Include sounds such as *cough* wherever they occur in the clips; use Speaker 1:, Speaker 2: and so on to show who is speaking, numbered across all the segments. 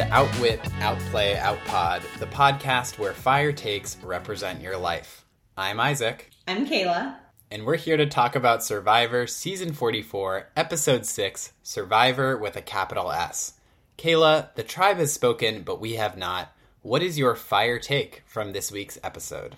Speaker 1: to Outwit, Outplay, Outpod, the podcast where fire takes represent your life. I'm Isaac.
Speaker 2: I'm Kaila.
Speaker 1: And we're here to talk about Survivor Season 44, Episode 6 Survivor with a capital S. Kaila, the tribe has spoken, but we have not. What is your fire take from this week's episode?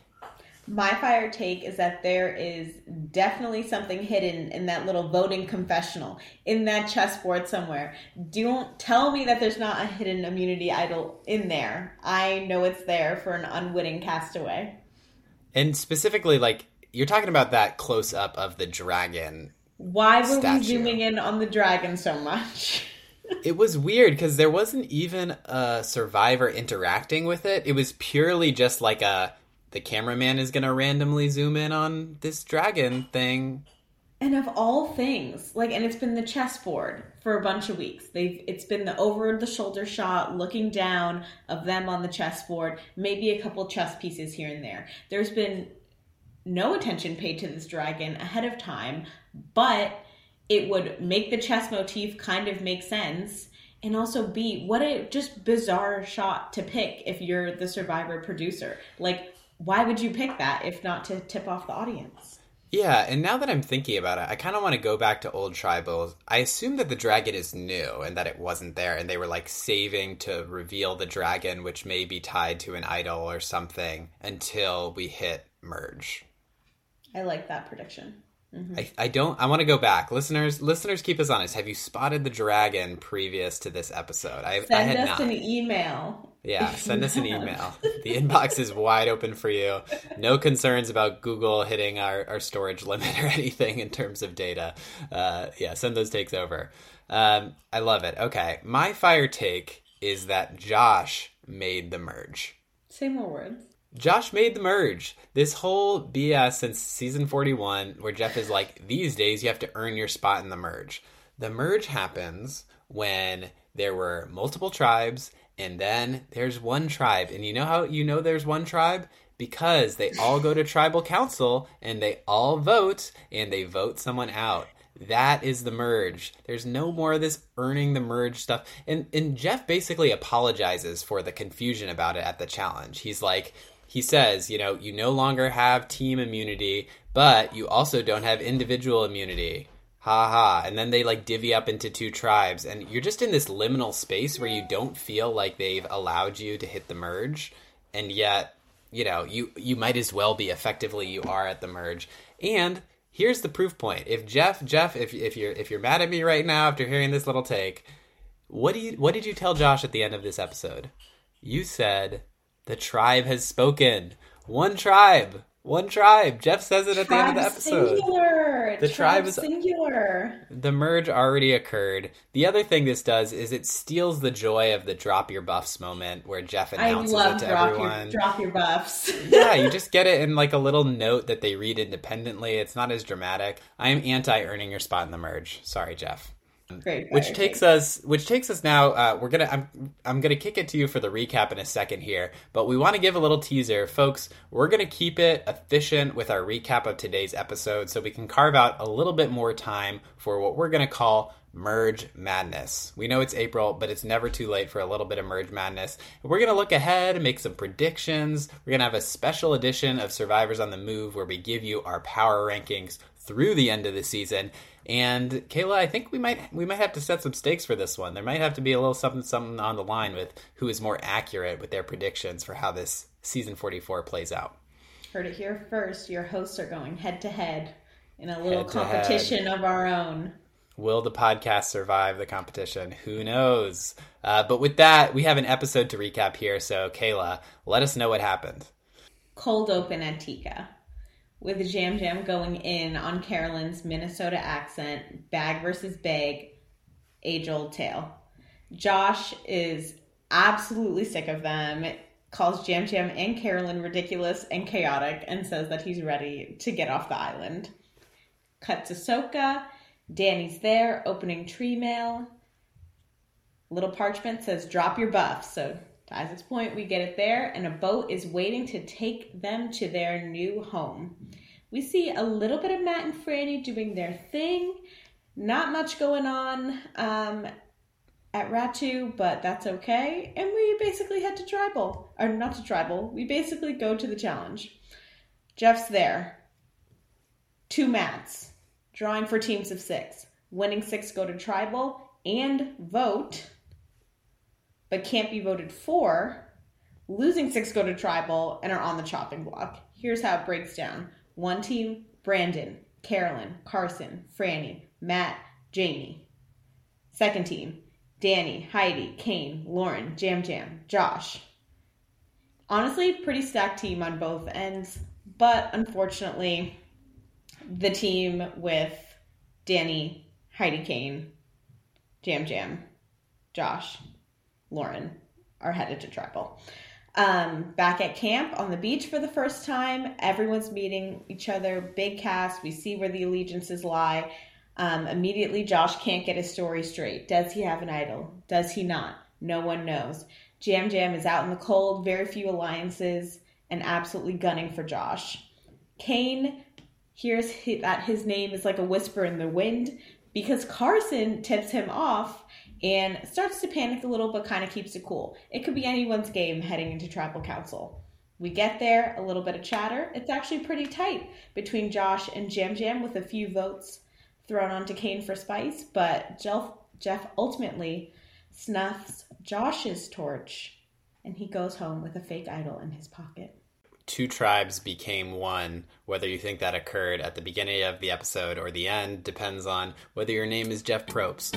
Speaker 2: My fire take is that there is definitely something hidden in that little voting confessional, in that chessboard somewhere. Don't tell me that there's not a hidden immunity idol in there. I know it's there for an unwitting castaway.
Speaker 1: And specifically, like, you're talking about that close up of the dragon.
Speaker 2: Why were
Speaker 1: statue.
Speaker 2: we zooming in on the dragon so much? *laughs*
Speaker 1: it was weird because there wasn't even a survivor interacting with it. It was purely just like a the cameraman is going to randomly zoom in on this dragon thing.
Speaker 2: And of all things, like, and it's been the chessboard for a bunch of weeks. They've, it's been the over the shoulder shot, looking down of them on the chessboard, maybe a couple chess pieces here and there. There's been no attention paid to this dragon ahead of time, but it would make the chess motif kind of make sense and also be what a just bizarre shot to pick if you're the survivor producer. Like why would you pick that if not to tip off the audience?
Speaker 1: Yeah, and now that I'm thinking about it, I kind of want to go back to old tribals. I assume that the dragon is new and that it wasn't there, and they were like saving to reveal the dragon, which may be tied to an idol or something until we hit merge.
Speaker 2: I like that prediction.
Speaker 1: Mm-hmm. I, I don't. I want to go back, listeners. Listeners, keep us honest. Have you spotted the dragon previous to this episode? I,
Speaker 2: send
Speaker 1: I had
Speaker 2: us
Speaker 1: not.
Speaker 2: an email.
Speaker 1: Yeah, send us an email. the inbox is wide open for you. No concerns about Google hitting our, our storage limit or *laughs* anything in terms of data. Uh, yeah, send those takes over. Um, I love it. Okay, my fire take is that Josh made the merge.
Speaker 2: Say more words.
Speaker 1: Josh made the merge. This whole BS since season 41, where Jeff is like, these days you have to earn your spot in the merge. The merge happens when there were multiple tribes, and then there's one tribe. And you know how you know there's one tribe? Because they all go to tribal council and they all vote, and they vote someone out. That is the merge. There's no more of this earning the merge stuff. And and Jeff basically apologizes for the confusion about it at the challenge. He's like, he says, you know, you no longer have team immunity, but you also don't have individual immunity. Ha ha. And then they like divvy up into two tribes, and you're just in this liminal space where you don't feel like they've allowed you to hit the merge, and yet, you know, you you might as well be effectively you are at the merge. And here's the proof point. If Jeff, Jeff, if if you're if you're mad at me right now after hearing this little take, what do you what did you tell Josh at the end of this episode? You said the tribe has spoken. One tribe. One tribe. Jeff says it at
Speaker 2: tribe
Speaker 1: the end of the episode.
Speaker 2: Singular.
Speaker 1: The tribe, is
Speaker 2: singular.
Speaker 1: The merge already occurred. The other thing this does is it steals the joy of the drop your buffs moment where Jeff announces
Speaker 2: I love
Speaker 1: it to
Speaker 2: drop
Speaker 1: everyone.
Speaker 2: Your, drop your buffs. *laughs*
Speaker 1: yeah, you just get it in like a little note that they read independently. It's not as dramatic. I am anti earning your spot in the merge. Sorry, Jeff.
Speaker 2: Great,
Speaker 1: which takes us which takes us now uh, we're gonna I'm, I'm gonna kick it to you for the recap in a second here but we want to give a little teaser. Folks we're gonna keep it efficient with our recap of today's episode so we can carve out a little bit more time for what we're gonna call merge madness. We know it's april but it's never too late for a little bit of merge madness. We're gonna look ahead and make some predictions. We're gonna have a special edition of survivors on the move where we give you our power rankings through the end of the season and Kaila, I think we might we might have to set some stakes for this one. There might have to be a little something something on the line with who is more accurate with their predictions for how this season 44 plays out.
Speaker 2: Heard it here first. Your hosts are going head to head in a little competition head. of our own.
Speaker 1: Will the podcast survive the competition? Who knows? Uh, but with that, we have an episode to recap here. So, Kaila, let us know what happened.
Speaker 2: Cold open at Tika with Yam Yam going in on Carolyn's Minnesota accent, bag versus bag, age old tale. Josh is absolutely sick of them, calls Yam Yam and Carolyn ridiculous and chaotic, and says that he's ready to get off the island. Cut to Soka. Danny's there, opening tree mail. Little parchment says, drop your buff. So to Isaac's point, we get it there, and a boat is waiting to take them to their new home. We see a little bit of Matt and Frannie doing their thing. Not much going on. Um, at Ratu, but that's okay. And we basically head to tribal. Or not to tribal. We basically go to the challenge. Jeff's there. Two mats. Drawing for teams of six. Winning six go to tribal and vote, but can't be voted for. Losing six go to tribal and are on the chopping block. Here's how it breaks down. One team, Brandon, Carolyn, Carson, Frannie, Matt, Jaime. Second team, Danny, Heidi, Kane, Lauren, Yam Yam, Josh. Honestly, pretty stacked team on both ends, but unfortunately, the team with Danny, Heidi Kane, Yam Yam, Josh, Lauren are headed to tribal. Um, back at camp on the beach for the first time, everyone's meeting each other, big cast. We see where the allegiances lie. Um, immediately, Josh can't get his story straight. Does he have an idol? Does he not? No one knows. Yam Yam is out in the cold, very few alliances, and absolutely gunning for Josh. Kane hears that his name is like a whisper in the wind because Carson tips him off and starts to panic a little but kind of keeps it cool. It could be anyone's game heading into tribal council. We get there, a little bit of chatter. It's actually pretty tight between Josh and Yam Yam with a few votes thrown onto Kane for spice, but Jeff, Jeff ultimately snuffs Josh's torch and he goes home with a fake idol in his pocket.
Speaker 1: Two tribes became one. Whether you think that occurred at the beginning of the episode or the end depends on whether your name is Jeff Probst.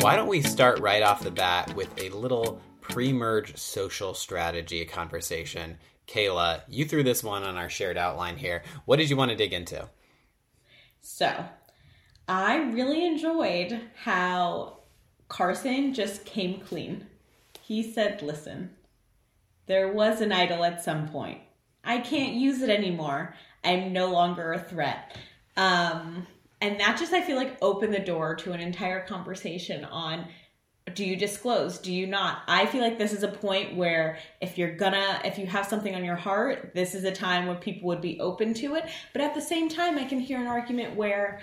Speaker 1: Why don't we start right off the bat with a little pre merge social strategy conversation? Kaila, you threw this one on our shared outline here. What did you want to dig into?
Speaker 2: So, I really enjoyed how Carson just came clean. He said, Listen, there was an idol at some point. I can't use it anymore. I'm no longer a threat. Um, and that just, I feel like, opened the door to an entire conversation on do you disclose do you not i feel like this is a point where if you're gonna if you have something on your heart this is a time where people would be open to it but at the same time i can hear an argument where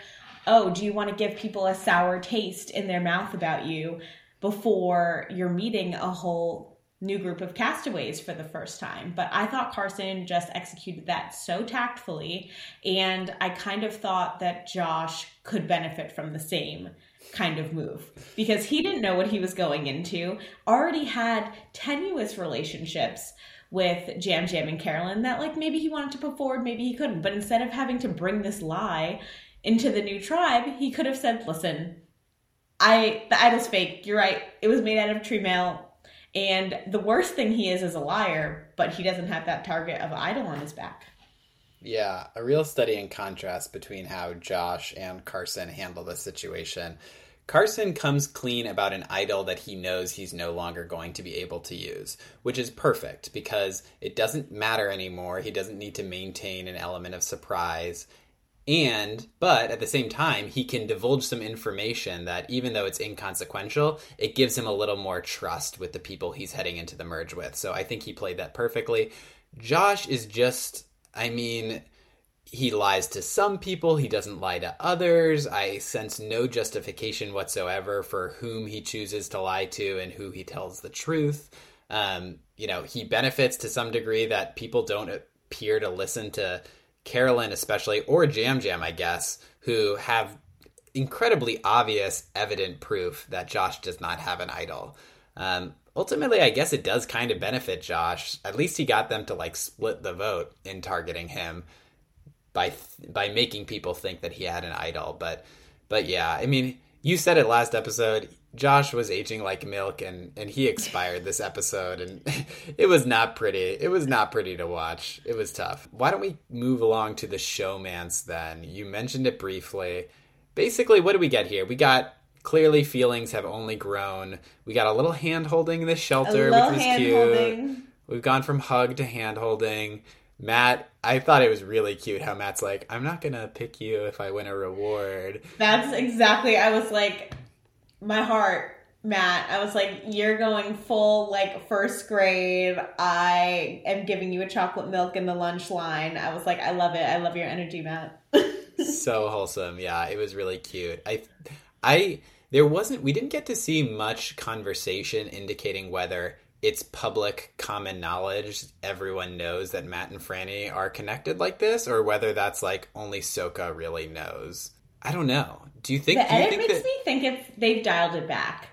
Speaker 2: oh do you want to give people a sour taste in their mouth about you before you're meeting a whole new group of castaways for the first time but i thought carson just executed that so tactfully and i kind of thought that josh could benefit from the same kind of move because he didn't know what he was going into, already had tenuous relationships with Yam Yam and Carolyn that like maybe he wanted to put forward, maybe he couldn't. But instead of having to bring this lie into the new tribe, he could have said, listen, I the idol's fake. You're right. It was made out of tree mail. And the worst thing he is is a liar, but he doesn't have that target of idol on his back.
Speaker 1: Yeah, a real study in contrast between how Josh and Carson handle the situation. Carson comes clean about an idol that he knows he's no longer going to be able to use, which is perfect because it doesn't matter anymore. He doesn't need to maintain an element of surprise. And, but at the same time, he can divulge some information that, even though it's inconsequential, it gives him a little more trust with the people he's heading into the merge with. So I think he played that perfectly. Josh is just, I mean, he lies to some people, he doesn't lie to others. I sense no justification whatsoever for whom he chooses to lie to and who he tells the truth. Um, you know, he benefits to some degree that people don't appear to listen to Carolyn, especially, or Yam Yam, I guess, who have incredibly obvious, evident proof that Josh does not have an idol. Um, ultimately, I guess it does kind of benefit Josh. At least he got them to like split the vote in targeting him by by making people think that he had an idol. But but yeah, I mean, you said it last episode. Josh was aging like milk, and and he expired this episode, and *laughs* it was not pretty. It was not pretty to watch. It was tough. Why don't we move along to the showmance then? You mentioned it briefly. Basically, what do we get here? We got clearly feelings have only grown. We got a little hand holding in the shelter, which was cute. We've gone from hug to hand holding. Matt, I thought it was really cute how Matt's like, I'm not gonna pick you if I win a reward.
Speaker 2: That's exactly. I was like, my heart Matt, I was like, you're going full like first grade. I am giving you a chocolate milk in the lunch line. I was like, I love it. I love your energy, Matt. *laughs*
Speaker 1: so wholesome. Yeah, it was really cute. I I there wasn't we didn't get to see much conversation indicating whether it's public common knowledge everyone knows that Matt and Frannie are connected like this or whether that's like only Soka really knows. I don't know. Do you think
Speaker 2: the edit
Speaker 1: think
Speaker 2: makes
Speaker 1: that,
Speaker 2: me think it's they've dialed it back.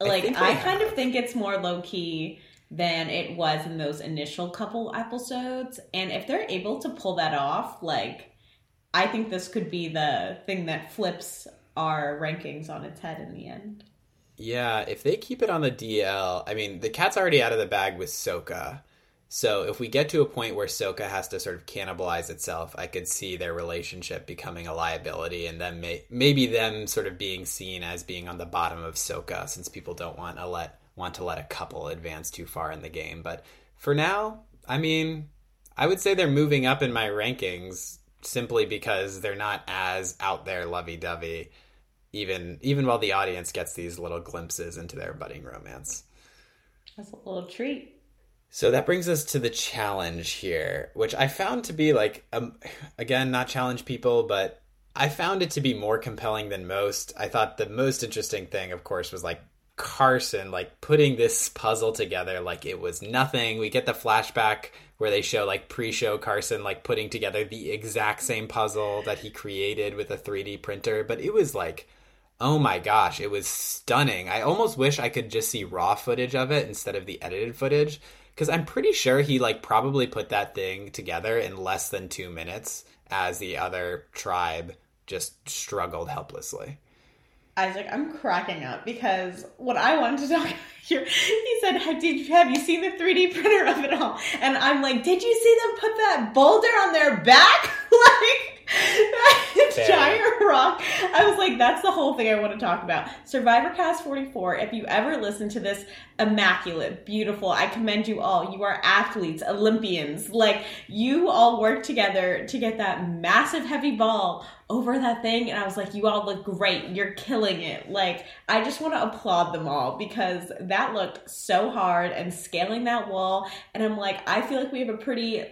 Speaker 2: Like
Speaker 1: they
Speaker 2: I, kind of think it's more low key than it was in those initial couple episodes. And if they're able to pull that off, like I think this could be the thing that flips our rankings on its head in the end.
Speaker 1: Yeah, if they keep it on the DL, I mean, the cat's already out of the bag with Soka. So if we get to a point where Soka has to sort of cannibalize itself, I could see their relationship becoming a liability, and then may- maybe them sort of being seen as being on the bottom of Soka, since people don't want to let want to let a couple advance too far in the game. But for now, I mean, I would say they're moving up in my rankings simply because they're not as out there lovey dovey even even while the audience gets these little glimpses into their budding romance.
Speaker 2: That's a little treat.
Speaker 1: So that brings us to the challenge here, which I found to be like um, again not challenge people, but I found it to be more compelling than most. I thought the most interesting thing, of course, was like Carson like putting this puzzle together like it was nothing. We get the flashback where they show like pre-show Carson like putting together the exact same puzzle that he created with a 3D printer, but it was like oh my gosh, it was stunning. I almost wish I could just see raw footage of it instead of the edited footage because I'm pretty sure he like probably put that thing together in less than 2 minutes as the other tribe just struggled helplessly.
Speaker 2: Isaac, I'm cracking up because what I wanted to talk *laughs* about here, he said, "Did you have you seen the 3D printer of it all?" And I'm like, "Did you see them put that boulder on their back, *laughs* like. Giant rock?" I was like, "That's the whole thing I want to talk about." Survivor Cast 44. If you ever listen to this, immaculate, beautiful. I commend you all. You are athletes, Olympians. Like you all work together to get that massive heavy ball over that thing and I was like you all look great you're killing it like I just want to applaud them all because that looked so hard and scaling that wall and I'm like I feel like we have a pretty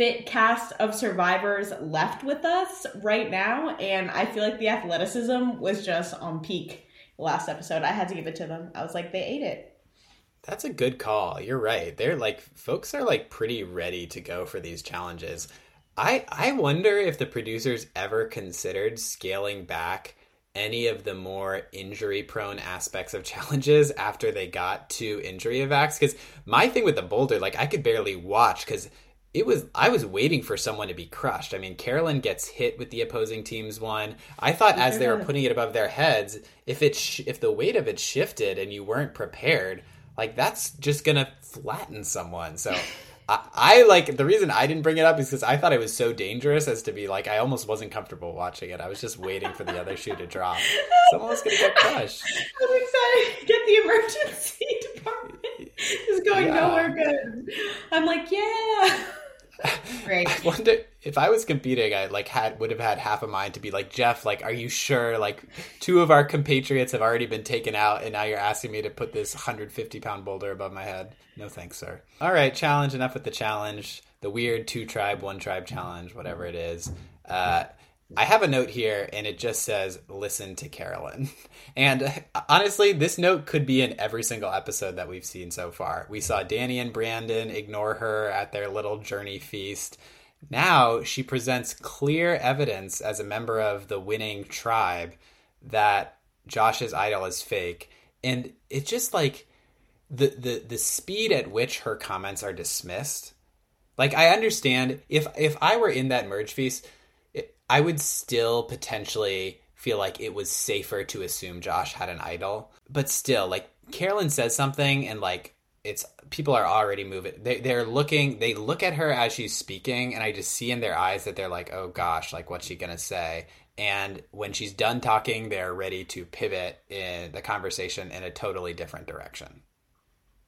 Speaker 2: fit cast of survivors left with us right now and I feel like the athleticism was just on peak last episode I had to give it to them I was like they ate it
Speaker 1: That's a good call. You're right. They're like folks are like pretty ready to go for these challenges. I I wonder if the producers ever considered scaling back any of the more injury prone aspects of challenges after they got to injury evacs cuz my thing with the boulder like I could barely watch cuz it was I was waiting for someone to be crushed. I mean, Carolyn gets hit with the opposing team's one. I thought as they were putting it above their heads, if it sh- if the weight of it shifted and you weren't prepared, like that's just gonna flatten someone. So *laughs* I, I like the reason I didn't bring it up is because I thought it was so dangerous as to be like I almost wasn't comfortable watching it. I was just waiting for the other shoe to drop. Someone was gonna get crushed. *laughs*
Speaker 2: I'm excited to get the emergency *laughs* department is going
Speaker 1: Yeah.
Speaker 2: nowhere good. I'm like, yeah. Great.
Speaker 1: I wonder if I was competing, I like had would have had half a mind to be like Jeff, like, are you sure? Like, two of our compatriots have already been taken out, and now you're asking me to put this 150 pound boulder above my head. No thanks, sir. All right, challenge. Enough with the challenge. The weird two tribe, one tribe challenge, whatever it is. Uh, I have a note here, and it just says, "Listen to Carolyn." *laughs* And uh, honestly, this note could be in every single episode that we've seen so far. We saw Danny and Brandon ignore her at their little journey feast. Now she presents clear evidence as a member of the winning tribe that Josh's idol is fake, and it's just like the the the speed at which her comments are dismissed. Like I understand if if I were in that merge feast, I would still potentially feel like it was safer to assume Josh had an idol. But still, like Carolyn says something and like it's people are already moving. They they're looking they look at her as she's speaking and I just see in their eyes that they're like, "Oh gosh, like what's she going to say?" And when she's done talking, they're ready to pivot in the conversation in a totally different direction.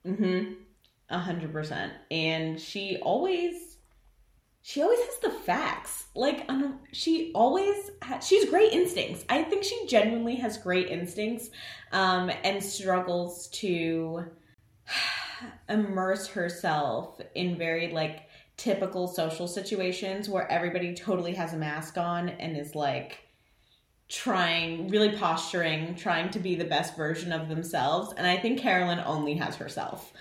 Speaker 2: Mm-hmm. A hundred percent. And she always she always has the facts. Like um, she always ha- she's great instincts. I think she genuinely has great instincts um, and struggles to *sighs* immerse herself in very like typical social situations where everybody totally has a mask on and is like trying really posturing trying to be the best version of themselves and i think carolyn only has herself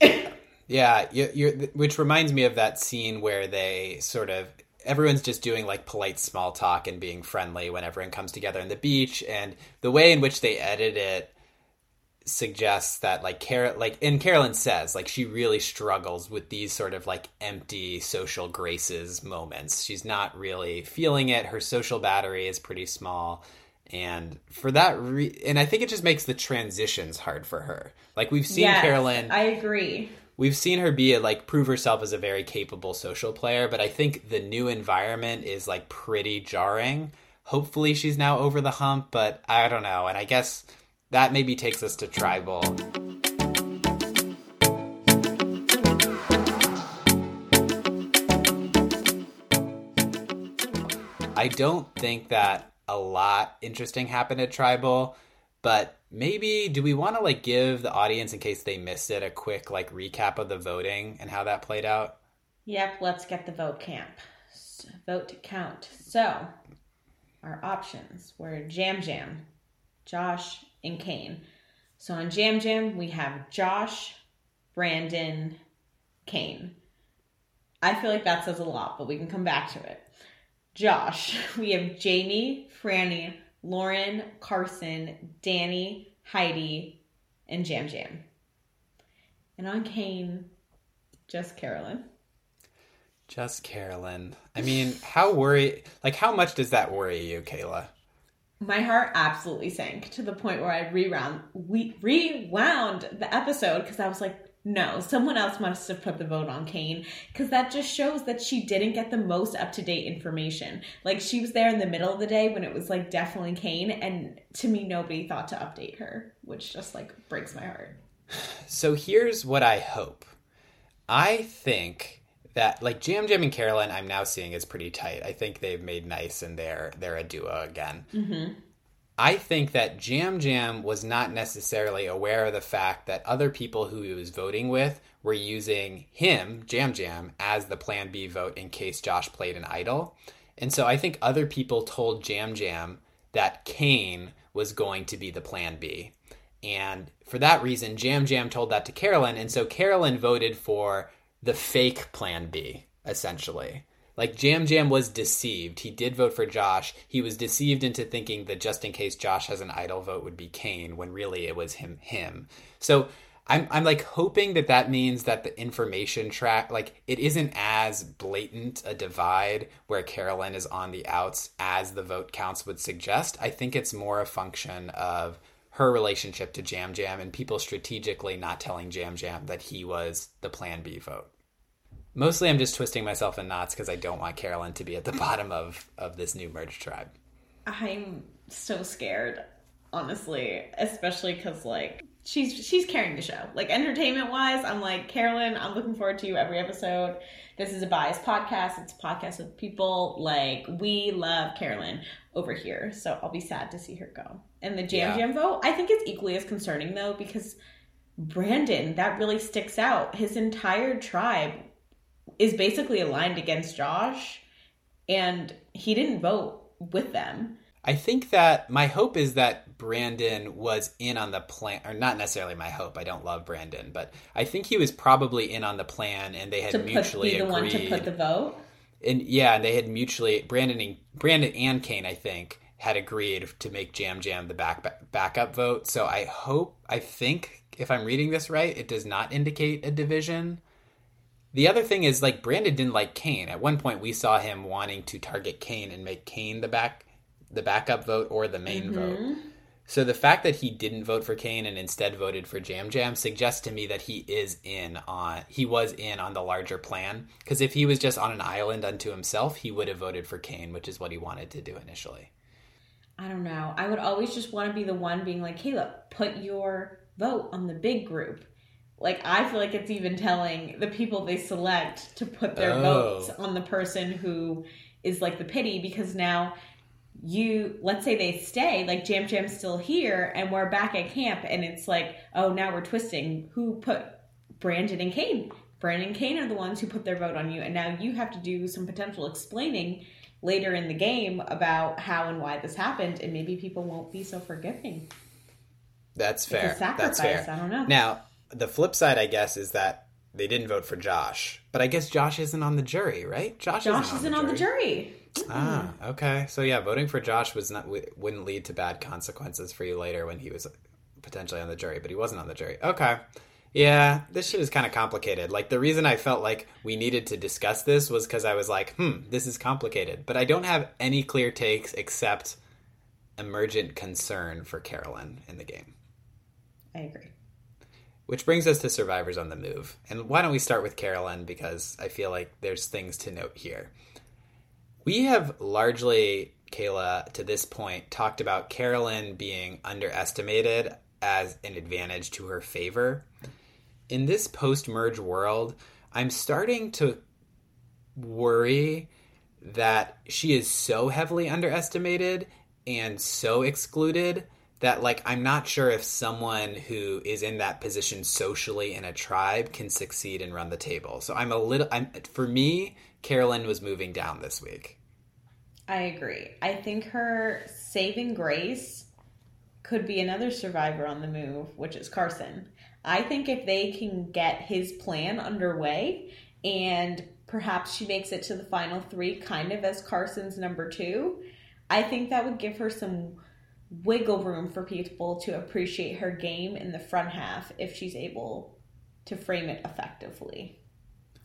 Speaker 2: *laughs*
Speaker 1: yeah you you're, which reminds me of that scene where they sort of everyone's just doing like polite small talk and being friendly when everyone comes together on the beach and the way in which they edit it suggests that like Carol like and Carolyn says like she really struggles with these sort of like empty social graces moments. She's not really feeling it. Her social battery is pretty small. And for that re- and I think it just makes the transitions hard for her. Like we've seen
Speaker 2: Yes,
Speaker 1: Carolyn
Speaker 2: i agree
Speaker 1: we've seen her be a, like prove herself as a very capable social player, but I think the new environment is like pretty jarring. Hopefully she's now over the hump, but I don't know. And I guess that maybe takes us to tribal. I don't think that a lot interesting happened at tribal, but maybe do we want to like give the audience in case they missed it a quick like recap of the voting and how that played out?
Speaker 2: Yep, let's get the vote camp. Vote count. So, our options were Yam Yam, Josh, and Kane. So on Yam Yam, we have Josh, Brandon, Kane. I feel like that says a lot, but we can come back to it. Josh, *laughs* we have Jaime, Frannie, Lauren, Carson, Danny, Heidi, and Yam Yam. And on Kane, just Carolyn.
Speaker 1: Just Carolyn. I mean, how worry like how much does that worry you, Kaila?
Speaker 2: My heart absolutely sank to the point where I rewound we rewound the episode because I was like, no, someone else must have put the vote on Kane because that just shows that she didn't get the most up to date information. Like she was there in the middle of the day when it was like definitely Kane, and to me, nobody thought to update her, which just like breaks my heart.
Speaker 1: So here's what I hope. I think that like Yam Yam and Carolyn, I'm now seeing is pretty tight. I think they've made nice and they're they're a duo again.
Speaker 2: Mm-hmm.
Speaker 1: I think that Yam Yam was not necessarily aware of the fact that other people who he was voting with were using him, Yam Yam, as the Plan B vote in case Josh played an idol. And so I think other people told Yam Yam that Kane was going to be the Plan B. And for that reason, Yam Yam told that to Carolyn. And so Carolyn voted for the fake Plan B, essentially. Like Yam Yam was deceived. He did vote for Josh. He was deceived into thinking that just in case Josh has an idol vote would be Kane, when really it was him. Him. So I'm I'm like hoping that that means that the information track like it isn't as blatant a divide where Carolyn is on the outs as the vote counts would suggest. I think it's more a function of her relationship to Yam Yam and people strategically not telling Yam Yam that he was the Plan B vote. Mostly, I'm just twisting myself in knots because I don't want Carolyn to be at the *laughs* bottom of of this new merge tribe.
Speaker 2: I'm so scared, honestly, especially because like she's she's carrying the show. Like entertainment wise, I'm like Carolyn. I'm looking forward to you every episode. This is a biased podcast. It's a podcast with people like we love Carolyn over here. So I'll be sad to see her go. And the Jam
Speaker 1: Yeah.
Speaker 2: Jam vote, I think it's equally as concerning though because Brandon that really sticks out. His entire tribe is basically aligned against Josh, and he didn't vote with them.
Speaker 1: I think that my hope is that Brandon was in on the plan, or not necessarily my hope. I don't love Brandon, but I think he was probably in on the plan, and they had
Speaker 2: to put,
Speaker 1: mutually
Speaker 2: be the one
Speaker 1: agreed.
Speaker 2: to put the vote.
Speaker 1: and yeah, and they had mutually Brandon and Brandon and Kane, I think, had agreed to make Yam Yam the back backup vote. So I hope, I think, if I'm reading this right, it does not indicate a division. The other thing is like Brandon didn't like Kane. At one point, we saw him wanting to target Kane and make Kane the back the backup vote or the main mm-hmm. vote. So the fact that he didn't vote for Kane and instead voted for Yam Yam suggests to me that he is in on he was in on the larger plan because if he was just on an island unto himself, he would have voted for Kane, which is what he wanted to do initially.
Speaker 2: I don't know. I would always just want to be the one being like, "Hey, look, put your vote on the big group." Like I feel like it's even telling the people they select to put their
Speaker 1: Oh.
Speaker 2: votes on the person who is like the pity because now you let's say they stay like Yam Yam's still here and we're back at camp and it's like oh now we're twisting who put Brandon and Kane Brandon and Kane are the ones who put their vote on you and now you have to do some potential explaining later in the game about how and why this happened and maybe people won't be so forgiving
Speaker 1: That's fair. That's fair.
Speaker 2: I don't know
Speaker 1: Now, the flip side, I guess, is that they didn't vote for Josh. But I guess Josh isn't on the jury, right? Josh,
Speaker 2: Josh
Speaker 1: isn't,
Speaker 2: isn't on the jury.
Speaker 1: Ah, okay. So yeah, voting for Josh was not wouldn't lead to bad consequences for you later when he was potentially on the jury, but he wasn't on the jury. Okay. Yeah, this shit is kind of complicated. Like the reason I felt like we needed to discuss this was because I was like, hmm, this is complicated. But I don't have any clear takes except emergent concern for Carolyn in the game.
Speaker 2: I agree.
Speaker 1: Which brings us to survivors on the move. And why don't we start with Carolyn because I feel like there's things to note here. We have largely, Kaila, to this point, talked about Carolyn being underestimated as an advantage to her favor. In this post merge world, I'm starting to worry that she is so heavily underestimated and so excluded that like I'm not sure if someone who is in that position socially in a tribe can succeed and run the table. So I'm a little I'm for me Carolyn was moving down this week.
Speaker 2: I agree. I think her saving grace could be another survivor on the move, which is Carson. I think if they can get his plan underway and perhaps she makes it to the final three, kind of as Carson's number two, I think that would give her some wiggle room for people to appreciate her game in the front half if she's able to frame it effectively.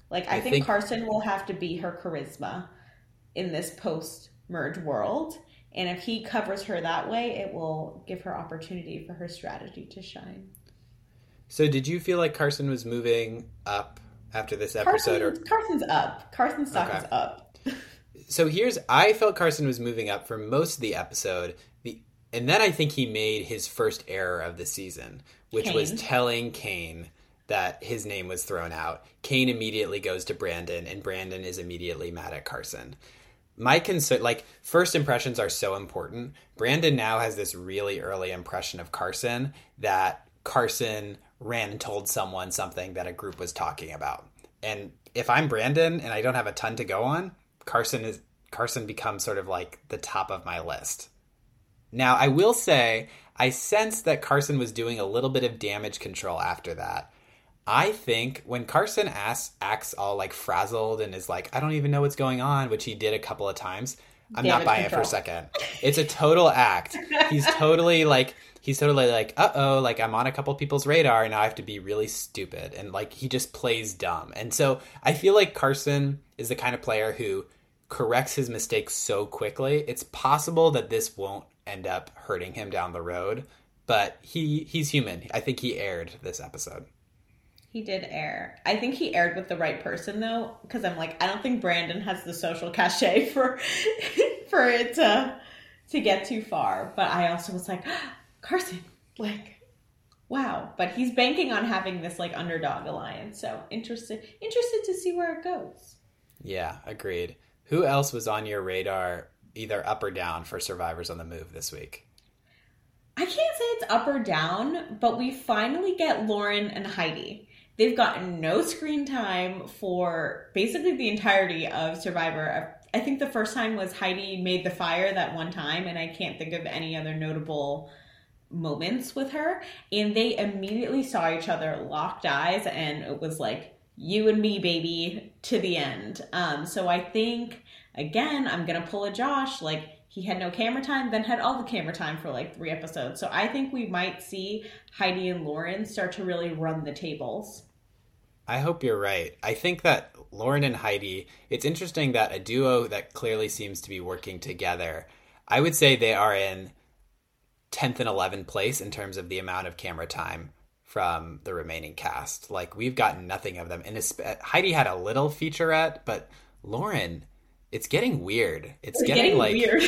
Speaker 2: Like, I,
Speaker 1: I
Speaker 2: think,
Speaker 1: think-
Speaker 2: Carson will have to be her charisma in this post merge world. And if he covers her that way, it will give her opportunity for her strategy to shine.
Speaker 1: So did you feel like Carson was moving up after this episode or
Speaker 2: Carson's up. Carson's stock
Speaker 1: Okay.
Speaker 2: is up. *laughs*
Speaker 1: so here's I felt Carson was moving up for most of the episode. And then I think he made his first error of the season, which was telling Kane that his name was thrown out. Kane immediately goes to Brandon, and Brandon is immediately mad at Carson. My concern, like first impressions, are so important. Brandon now has this really early impression of Carson that Carson ran and told someone something that a group was talking about. And if I'm Brandon and I don't have a ton to go on, Carson is Carson becomes sort of like the top of my list. Now, I will say I sense that Carson was doing a little bit of damage control after that. I think when Carson asks, acts all like frazzled and is like, I don't even know what's going on, which he did a couple of times, I'm not
Speaker 2: Damage
Speaker 1: buying it for a second. It's a total act. He's *laughs* totally like, he's totally like, uh oh, like I'm on a couple people's radar and now I have to be really stupid. And like he just plays dumb. And so I feel like Carson is the kind of player who corrects his mistakes so quickly. It's possible that this won't end up hurting him down the road, but he he's human. I think he aired this episode.
Speaker 2: He did air. I think he aired with the right person though, because I'm like, I don't think Brandon has the social cachet *laughs* for for it to to get too far. But I also was like, *gasps* Carson, like, wow. But he's banking on having this like underdog alliance. So interested interested to see where it goes.
Speaker 1: Yeah, agreed. Who else was on your radar, either up or down, for survivors on the move this week?
Speaker 2: I can't say it's up or down, but we finally get Lauren and Heidi. They've gotten no screen time for basically the entirety of Survivor. I think the first time was Heidi made the fire that one time, and I can't think of any other notable moments with her. And they immediately saw each other, locked eyes, and it was like, you and me, baby, to the end. Um, so I think, again, I'm going to pull a Josh. Like, he had no camera time, then had all the camera time for like three episodes. So I think we might see Heidi and Lauren start to really run the tables.
Speaker 1: I hope you're right. I think that Lauren and Heidi, it's interesting that a duo that clearly seems to be working together, I would say they are in 10th and 11th place in terms of the amount of camera time from the remaining cast. Like, we've gotten nothing of them. And Heidi had a little featurette, but Lauren, it's getting weird. It's,
Speaker 2: It's
Speaker 1: getting,
Speaker 2: getting
Speaker 1: like.
Speaker 2: weird.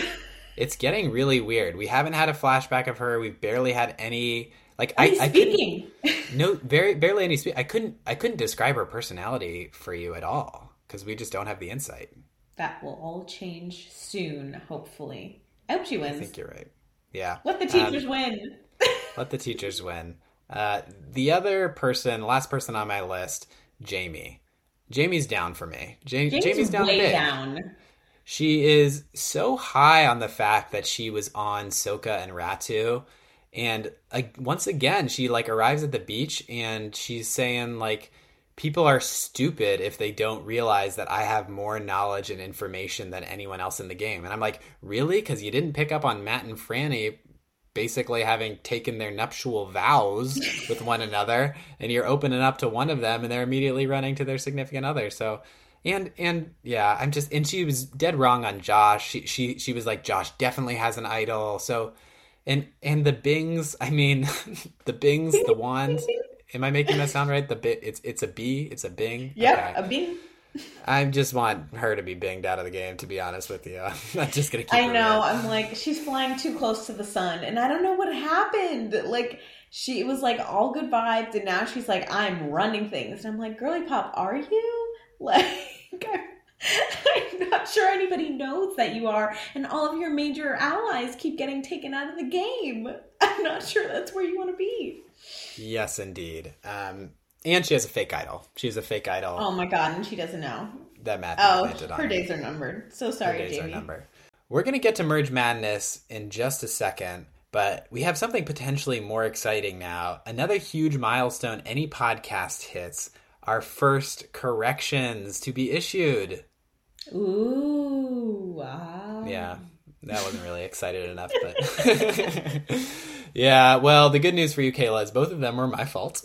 Speaker 1: It's getting really weird. We haven't had a flashback of her. We've barely had any Like I, I
Speaker 2: speaking.
Speaker 1: no, very barely any speak. I couldn't, I couldn't describe her personality for you at all because we just don't have the insight.
Speaker 2: that will all change soon, hopefully. I hope she wins.
Speaker 1: I think you're right. Yeah,
Speaker 2: Let the teachers win. *laughs*
Speaker 1: let the teachers win. Uh, the other person, last person on my list, Jaime. Jaime's down for me. Ja-
Speaker 2: Jaime's,
Speaker 1: Jaime's down
Speaker 2: way down.
Speaker 1: She is so high on the fact that she was on Soka and Ratu. And like once again, she like arrives at the beach and she's saying like people are stupid if they don't realize that I have more knowledge and information than anyone else in the game. And I'm like, really? Because you didn't pick up on Matt and Frannie basically having taken their nuptial vows with one another and you're opening up to one of them and they're immediately running to their significant other. So and and yeah i'm just and she was dead wrong on josh. She she, she was like josh definitely has an idol. So and and the bings i mean *laughs* the bings the wand am i making that sound right? The bit it's it's a b it's a bing?
Speaker 2: Yeah,
Speaker 1: Okay.
Speaker 2: a bing.
Speaker 1: I just want her to be binged out of the game to be honest with you *laughs* i'm not just gonna keep
Speaker 2: I
Speaker 1: her
Speaker 2: know. I'm like, she's flying too close to the sun, and I don't know what happened. Like, she was like all good vibes, and now she's like, I'm running things, and I'm like, girly pop, are you? *laughs* Like, I'm not sure anybody knows that you are, and all of your major allies keep getting taken out of the game. *laughs* I'm not sure that's where you want to be.
Speaker 1: yes indeed um and she has a fake idol she has a fake idol
Speaker 2: Oh my god, and she doesn't know.
Speaker 1: that Matthew
Speaker 2: Oh,
Speaker 1: planted on
Speaker 2: her days are numbered. So sorry, Her
Speaker 1: days are numbered. We're going to get to Merge Madness in just a second, but we have something potentially more exciting now. Another huge milestone any podcast hits our first corrections to be issued.
Speaker 2: Ooh, wow.
Speaker 1: Yeah, that wasn't really excited enough, but *laughs* *laughs* yeah. Well, the good news for you, Kaila, is both of them were my fault.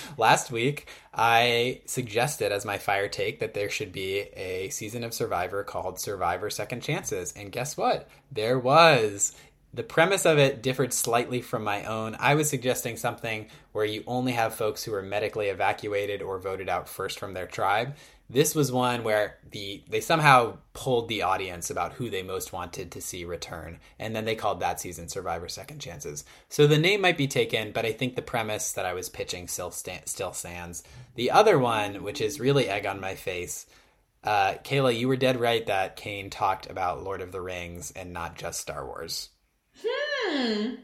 Speaker 1: *laughs* Last week, I suggested as my fire take that there should be a season of Survivor called Survivor Second Chances, and guess what? There was. The premise of it differed slightly from my own. I was suggesting something where you only have folks who are medically evacuated or voted out first from their tribe. This was one where the they somehow polled the audience about who they most wanted to see return, and then they called that season Survivor Second Chances. So the name might be taken, but I think the premise that I was pitching still sta- still stands. The other one, which is really egg on my face, uh, Kaila, you were dead right that Kane talked about Lord of the Rings and not just Star Wars.
Speaker 2: Hmm.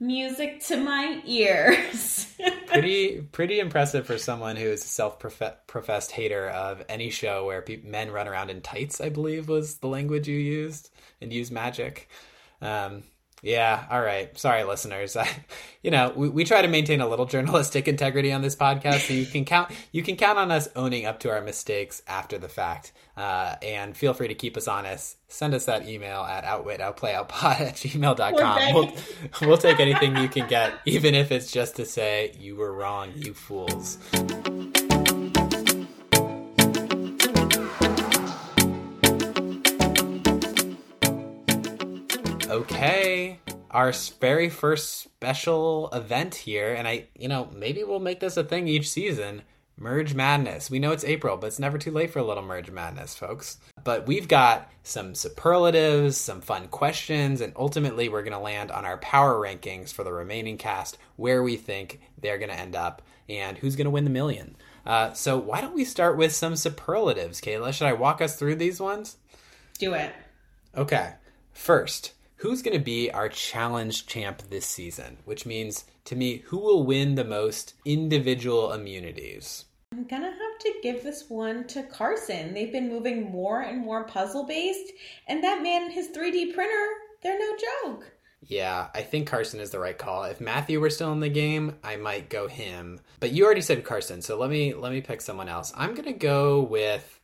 Speaker 2: Music to my ears. *laughs*
Speaker 1: pretty pretty impressive for someone who is a self-professed hater of any show where pe- men run around in tights. I believe was the language you used and use magic. Um, yeah, all right. Sorry, listeners. *laughs* I, you know, we, we try to maintain a little journalistic integrity on this podcast, so you can count you can count on us owning up to our mistakes after the fact. Uh, and feel free to keep us honest. Send us that email at outwitoutplayoutpod *laughs* at gmail.com. We'll, we'll take anything you can get, even if it's just to say, you were wrong, you fools. Okay, our very first special event here, and I, you know, maybe we'll make this a thing each season. Merge Madness. We know it's April, but it's never too late for a little Merge Madness, folks. But we've got some superlatives, some fun questions, and ultimately we're going to land on our power rankings for the remaining cast, where we think they're going to end up, and who's going to win the million. Uh, so why don't we start with some superlatives, Kaila? Should I walk us through these ones?
Speaker 2: Do it.
Speaker 1: Okay. First, who's going to be our challenge champ this season? Which means, to me, who will win the most individual immunities?
Speaker 2: Gonna have to give this one to Carson. They've been moving more and more puzzle based, and that man and his 3D printer, they're no joke.
Speaker 1: Yeah, I think Carson is the right call. If Matthew were still in the game, I might go him. But you already said Carson, so let me let me pick someone else. I'm to go with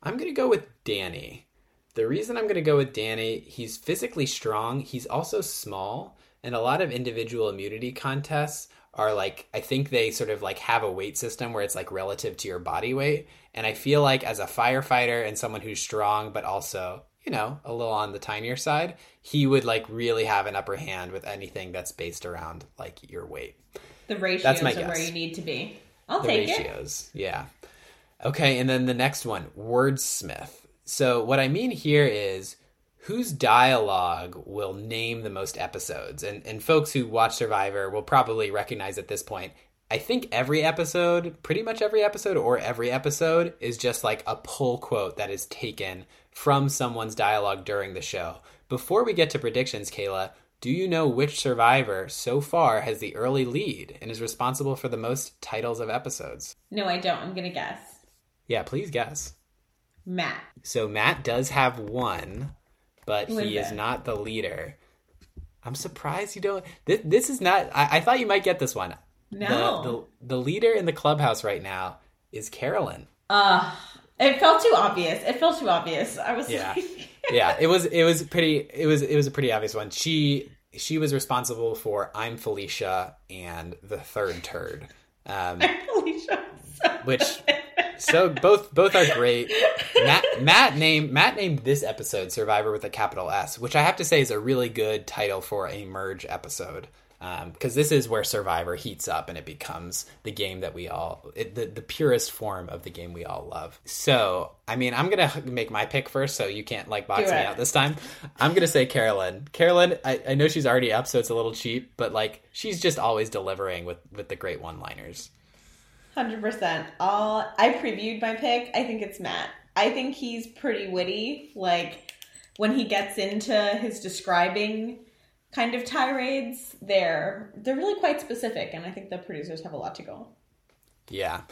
Speaker 1: I'm to go with Danny. The reason I'm to go with Danny, he's physically strong, he's also small, and a lot of individual immunity contests are like I think they sort of like have a weight system where it's like relative to your body weight, and I feel like as a firefighter and someone who's strong but also you know, a little on the tinier side, he would like really have an upper hand with anything that's based around like your weight.
Speaker 2: The ratios
Speaker 1: That's my
Speaker 2: are where you need to be. I'll
Speaker 1: The
Speaker 2: take it.
Speaker 1: The ratios. Yeah. Okay, and then the next one, wordsmith. So what I mean here is whose dialogue will name the most episodes? And and folks who watch Survivor will probably recognize at this point. I think every episode, pretty much every episode or every episode is just like a pull quote that is taken from someone's dialogue during the show. Before we get to predictions, Kaila, do you know which survivor so far has the early lead and is responsible for the most titles of episodes?
Speaker 2: No, I don't. I'm gonna guess.
Speaker 1: Yeah, please guess.
Speaker 2: Matt.
Speaker 1: So Matt does have one, but he
Speaker 2: is
Speaker 1: is not the leader. I'm surprised you don't. This, this is not. I, I thought you might get this one.
Speaker 2: No.
Speaker 1: The, the the leader in the clubhouse right now is Carolyn.
Speaker 2: Uh it felt too obvious. It felt too obvious. I was
Speaker 1: Yeah.
Speaker 2: like *laughs*
Speaker 1: yeah, it was it was pretty it was it was a pretty obvious one. She she was responsible for I'm Felicia and the third turd. Um, *laughs*
Speaker 2: Felicia. So
Speaker 1: which so both both are great. Matt Matt named Matt named this episode Survivor with a capital S, which I have to say is a really good title for a merge episode. Um, because this is where Survivor heats up and it becomes the game that we all, it, the, the purest form of the game we all love. So, I mean, I'm going to make my pick first so you can't like box me out this time. I'm going to say Carolyn. Carolyn, I, I know she's already up, so it's a little cheap, but like she's just always delivering with, with the great one liners.
Speaker 2: Hundred percent. All I previewed my pick. I think it's Matt. I think he's pretty witty. Like when he gets into his describing kind of tirades, they're they're really quite specific, and I think the producers have a lot to go.
Speaker 1: Yeah.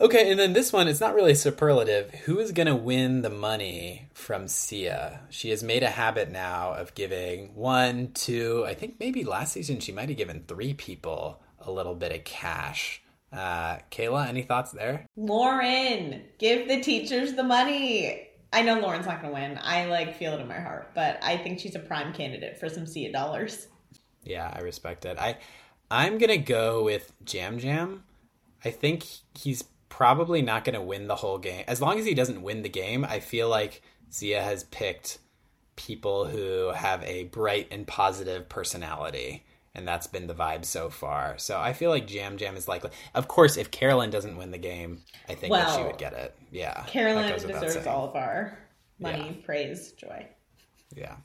Speaker 1: Okay, and then this one, it's not really superlative. Who is going to win the money from Sia? She has made a habit now of giving one, two, I think maybe last season she might have given three people a little bit of cash. Uh, Kaila, any thoughts there?
Speaker 2: Lauren, give the teachers the money. I know Lauren's not going to win. I like feel it in my heart, but I think she's a prime candidate for some Sia dollars.
Speaker 1: Yeah, I respect it. I, I'm going to go with Yam Yam. I think he's probably not going to win the whole game. As long as he doesn't win the game, I feel like Sia has picked people who have a bright and positive personality. And that's been the vibe so far. So I feel like Yam Yam is likely. Of course, if Carolyn doesn't win the game, I think that she would get it. Yeah.
Speaker 2: Carolyn deserves
Speaker 1: saying.
Speaker 2: all of our money, praise, joy.
Speaker 1: Yeah.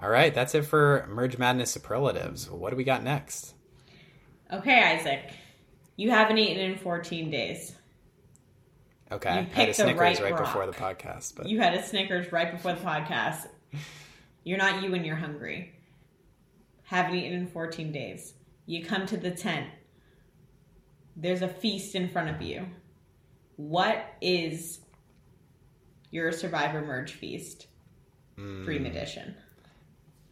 Speaker 1: All right. That's it for Merge Madness superlatives. What do we got next?
Speaker 2: Okay, Isaac. You haven't eaten in 14 days.
Speaker 1: Okay.
Speaker 2: You
Speaker 1: I had a Snickers
Speaker 2: right
Speaker 1: right, before the podcast, but
Speaker 2: You had a Snickers right before the podcast. You're not you when you're hungry. Haven't eaten in 14 days. You come to the tent. There's a feast in front of you. What is your Survivor Merge Feast? Dream
Speaker 1: Mm.
Speaker 2: Edition.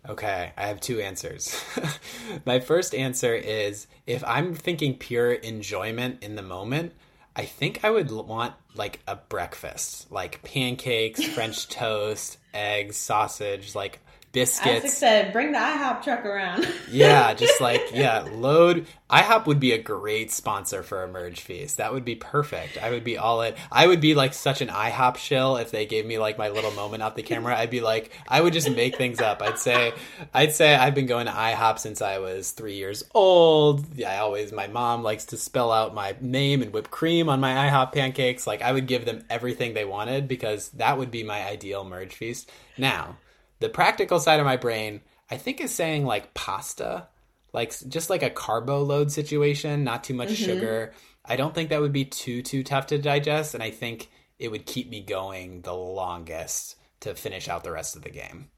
Speaker 1: Okay, I have two answers. *laughs* My first answer is if I'm thinking pure enjoyment in the moment, I think I would want like a breakfast, like pancakes, French *laughs* toast, eggs, sausage, like
Speaker 2: Isaac
Speaker 1: biscuits.
Speaker 2: said, bring the IHOP truck around. *laughs*
Speaker 1: Yeah, just *laughs* like yeah, load. IHOP would be a great sponsor for a merge feast. That would be perfect. I would be all in. I would be like such an IHOP shill if they gave me like my little moment off the camera. I'd be like, I would just make things up. I'd say, I'd say I've been going to IHOP since I was three years old. Yeah, I always my mom likes to spell out my name and whipped cream on my IHOP pancakes. Like I would give them everything they wanted because that would be my ideal merge feast. Now, the practical side of my brain, I think, is saying like pasta, like just like a carbo load situation, not too much mm-hmm. sugar. I don't think that would be too too tough to digest, and I think it would keep me going the longest to finish out the rest of the game.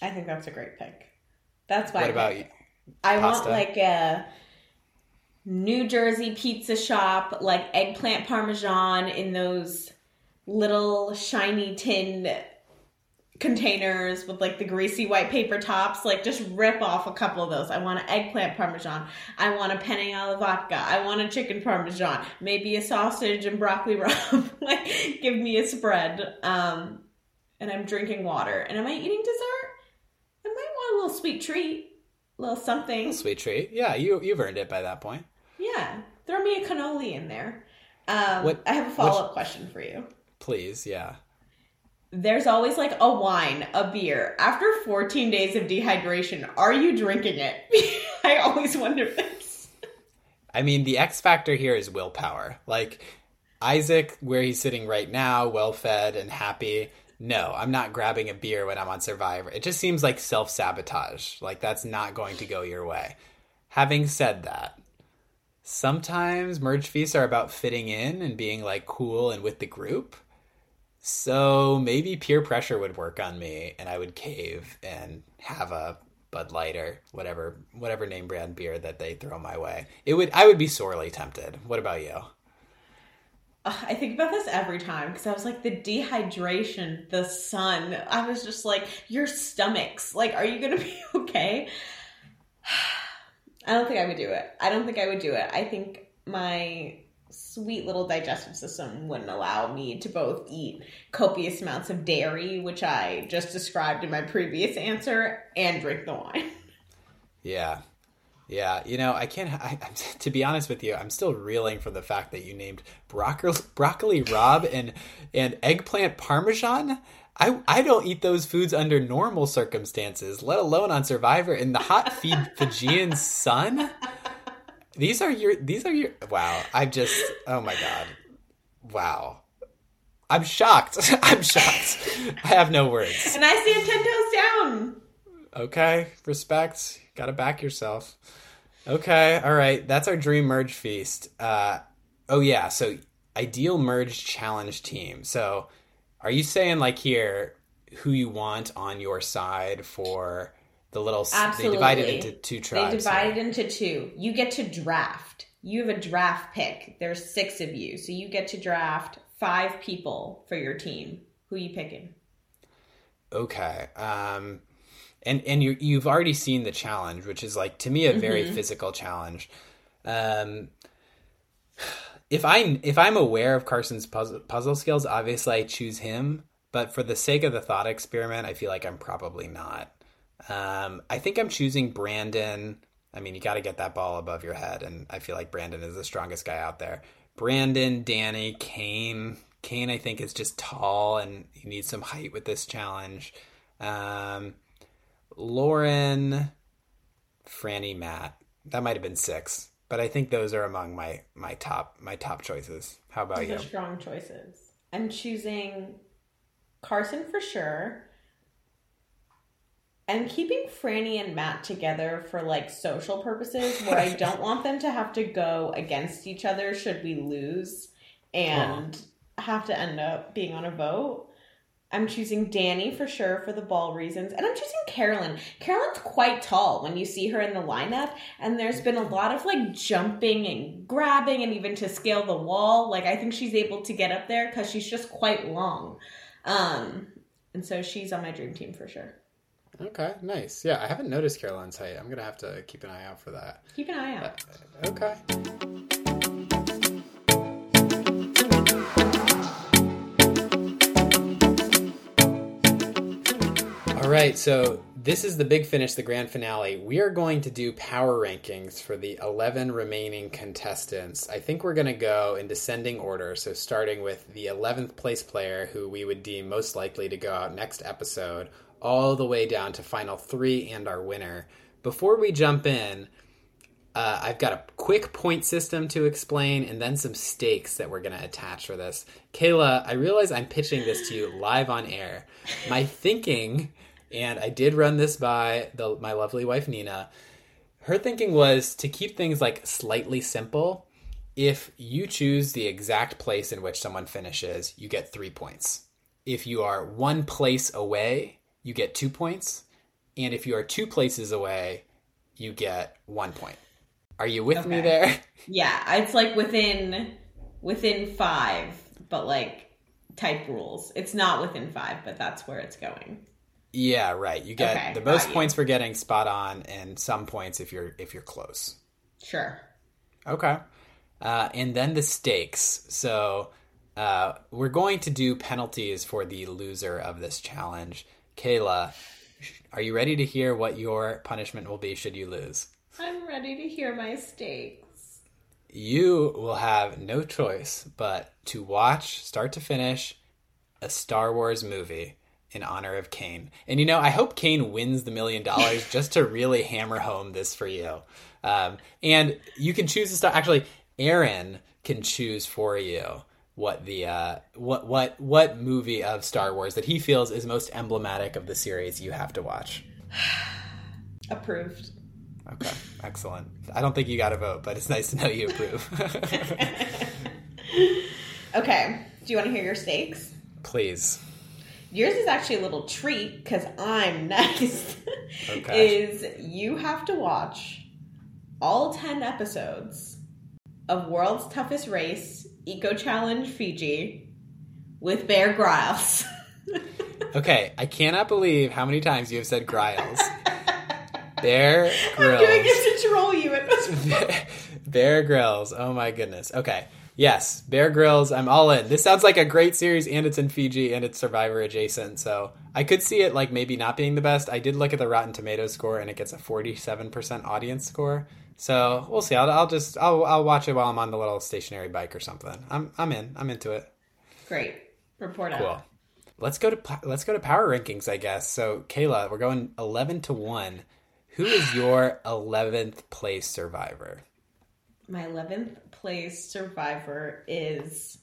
Speaker 2: I think that's a great pick. That's why
Speaker 1: What about you?
Speaker 2: I want like a New Jersey pizza shop, like eggplant parmesan in those little shiny tin containers with like the greasy white paper tops. Like just rip off a couple of those. I want an eggplant parmesan. I want a penne alla vodka. I want a chicken parmesan. Maybe a sausage and broccoli *laughs* rabe. like give me a spread. Um, and I'm drinking water. And am I eating dessert? I might want a little sweet treat. A little something.
Speaker 1: Sweet treat. Yeah, you you've earned it by that point.
Speaker 2: Yeah, throw me a cannoli in there. Um,
Speaker 1: What-
Speaker 2: I have a follow up question for you.
Speaker 1: Please, yeah.
Speaker 2: There's always like a wine, a beer. After 14 days of dehydration, are you drinking it? *laughs* I always wonder this.
Speaker 1: I mean, the X factor here is willpower. Like Isaac, where he's sitting right now, well fed and happy. no, I'm not grabbing a beer when I'm on Survivor. It just seems like self sabotage. Like that's not going to go your way. Having said that, sometimes merge feasts are about fitting in and being like cool and with the group. So maybe peer pressure would work on me and I would cave and have a Bud Light or whatever whatever name brand beer that they throw my way. It would I would be sorely tempted. What about you?
Speaker 2: I think about this every time because I was like, the dehydration, the sun. I was just like, your stomachs. Like, are you going *laughs* to be okay? *sighs* I don't think I would do it. I don't think I would do it. I think my sweet little digestive system wouldn't allow me to both eat copious amounts of dairy, which I just described in my previous answer, and drink the wine.
Speaker 1: Yeah. Yeah, you know, I can't. I, *laughs* to be honest with you, I'm still reeling from the fact that you named broccoli, broccoli rabe and and eggplant parmesan. I I don't eat those foods under normal circumstances, let alone on Survivor in the hot feed *laughs* Fijian sun. These are your. These are your. Wow. I just. Oh my god. Wow. I'm shocked. *laughs* I'm shocked. I have no words.
Speaker 2: And I stand ten toes down.
Speaker 1: Okay, respect. Got to back yourself. Okay, all right. That's our dream merge feast. Uh, oh yeah. So ideal merge challenge team. So are you saying like here who you want on your side for the little?
Speaker 2: Absolutely.
Speaker 1: They divided into two tribes.
Speaker 2: They divided into two. You get to draft. You have a draft pick. There's six of you, so you get to draft five people for your team. Who are you picking?
Speaker 1: Okay. Um, and and you you've already seen the challenge, which is like to me a very mm-hmm. physical challenge. Um, if I if I'm aware of Carson's puzzle, puzzle skills, obviously I choose him. But for the sake of the thought experiment, I feel like I'm probably not. Um, I think I'm choosing Brandon. I mean, you got to get that ball above your head, and I feel like Brandon is the strongest guy out there. Brandon, Danny, Kane. Kane, I think, is just tall and he needs some height with this challenge. Um, Lauren, Frannie, Matt. That might have been six, but I think those are among my my top my top choices. How about
Speaker 2: those
Speaker 1: you?
Speaker 2: Are strong choices. I'm choosing Carson for sure. I'm keeping Frannie and Matt together for like social purposes where I don't want them to have to go against each other should we lose and huh. have to end up being on a vote. I'm choosing Danny for sure for the ball reasons. And I'm choosing Carolyn. Carolyn's quite tall when you see her in the lineup. And there's been a lot of like jumping and grabbing and even to scale the wall. Like I think she's able to get up there because she's just quite long. Um, and so she's on my dream team for sure.
Speaker 1: Okay, nice. Yeah, I haven't noticed Carolyn's height. I'm gonna have to keep an eye out for that.
Speaker 2: Keep an eye out.
Speaker 1: Uh, okay. All right, so this is the big finish, the grand finale. We are going to do power rankings for the 11 remaining contestants. I think we're going to go in descending order. So, starting with the 11th place player, who we would deem most likely to go out next episode, all the way down to final three and our winner. Before we jump in, uh, I've got a quick point system to explain and then some stakes that we're going to attach for this. Kaila, I realize I'm pitching this to you live on air. My thinking and I did run this by the, my lovely wife Nina. Her thinking was to keep things like slightly simple. If you choose the exact place in which someone finishes, you get three points. If you are one place away, you get two points. And if you are two places away, you get one point. Are you with okay. me there? *laughs*
Speaker 2: Yeah, it's like within within five, but like type rules. It's not within five, but that's where it's going.
Speaker 1: Yeah, right. You get okay, the most points for getting spot on, and some points if you're if you're close.
Speaker 2: Sure.
Speaker 1: Okay. Uh, and then the stakes. So uh, we're going to do penalties for the loser of this challenge. Kaila, are you ready to hear what your punishment will be should you lose?
Speaker 2: I'm ready to hear my stakes.
Speaker 1: You will have no choice but to watch, start to finish, a Star Wars movie in honor of Kane. And you know, I hope Kane wins the million dollars *laughs* just to really hammer home this for you. Um, and you can choose to start. Actually, Aaron can choose for you what the uh, what what what movie of Star Wars that he feels is most emblematic of the series you have to watch. *sighs*
Speaker 2: Approved.
Speaker 1: Okay, excellent. I don't think you got a vote, but it's nice to know you approve. *laughs*
Speaker 2: Okay. Do you want to hear your stakes?
Speaker 1: Please.
Speaker 2: Yours is actually a little treat because I'm *laughs* next.
Speaker 1: Okay.
Speaker 2: is you have to watch all 10 episodes of World's Toughest Race Eco Challenge Fiji with Bear Grylls. *laughs*
Speaker 1: Okay, I cannot believe how many times you have said Gryles. *laughs* Bear
Speaker 2: I'm doing it to troll you at this *laughs* point.
Speaker 1: Bear Grylls. Oh my goodness. Okay. Yes, Bear Grylls. I'm all in. This sounds like a great series, and it's in Fiji, and it's Survivor adjacent. So I could see it like maybe not being the best. I did look at the Rotten Tomatoes score, and it gets a 47% audience score. So we'll see. I'll, I'll just I'll, I'll watch it while I'm on the little stationary bike or something. I'm I'm in. I'm into it.
Speaker 2: Great. Report out.
Speaker 1: Cool. Let's go to let's go to power rankings, I guess. So Kaila, we're going 11 to one. Who is *sighs* your 11th place survivor?
Speaker 2: My 11th place survivor is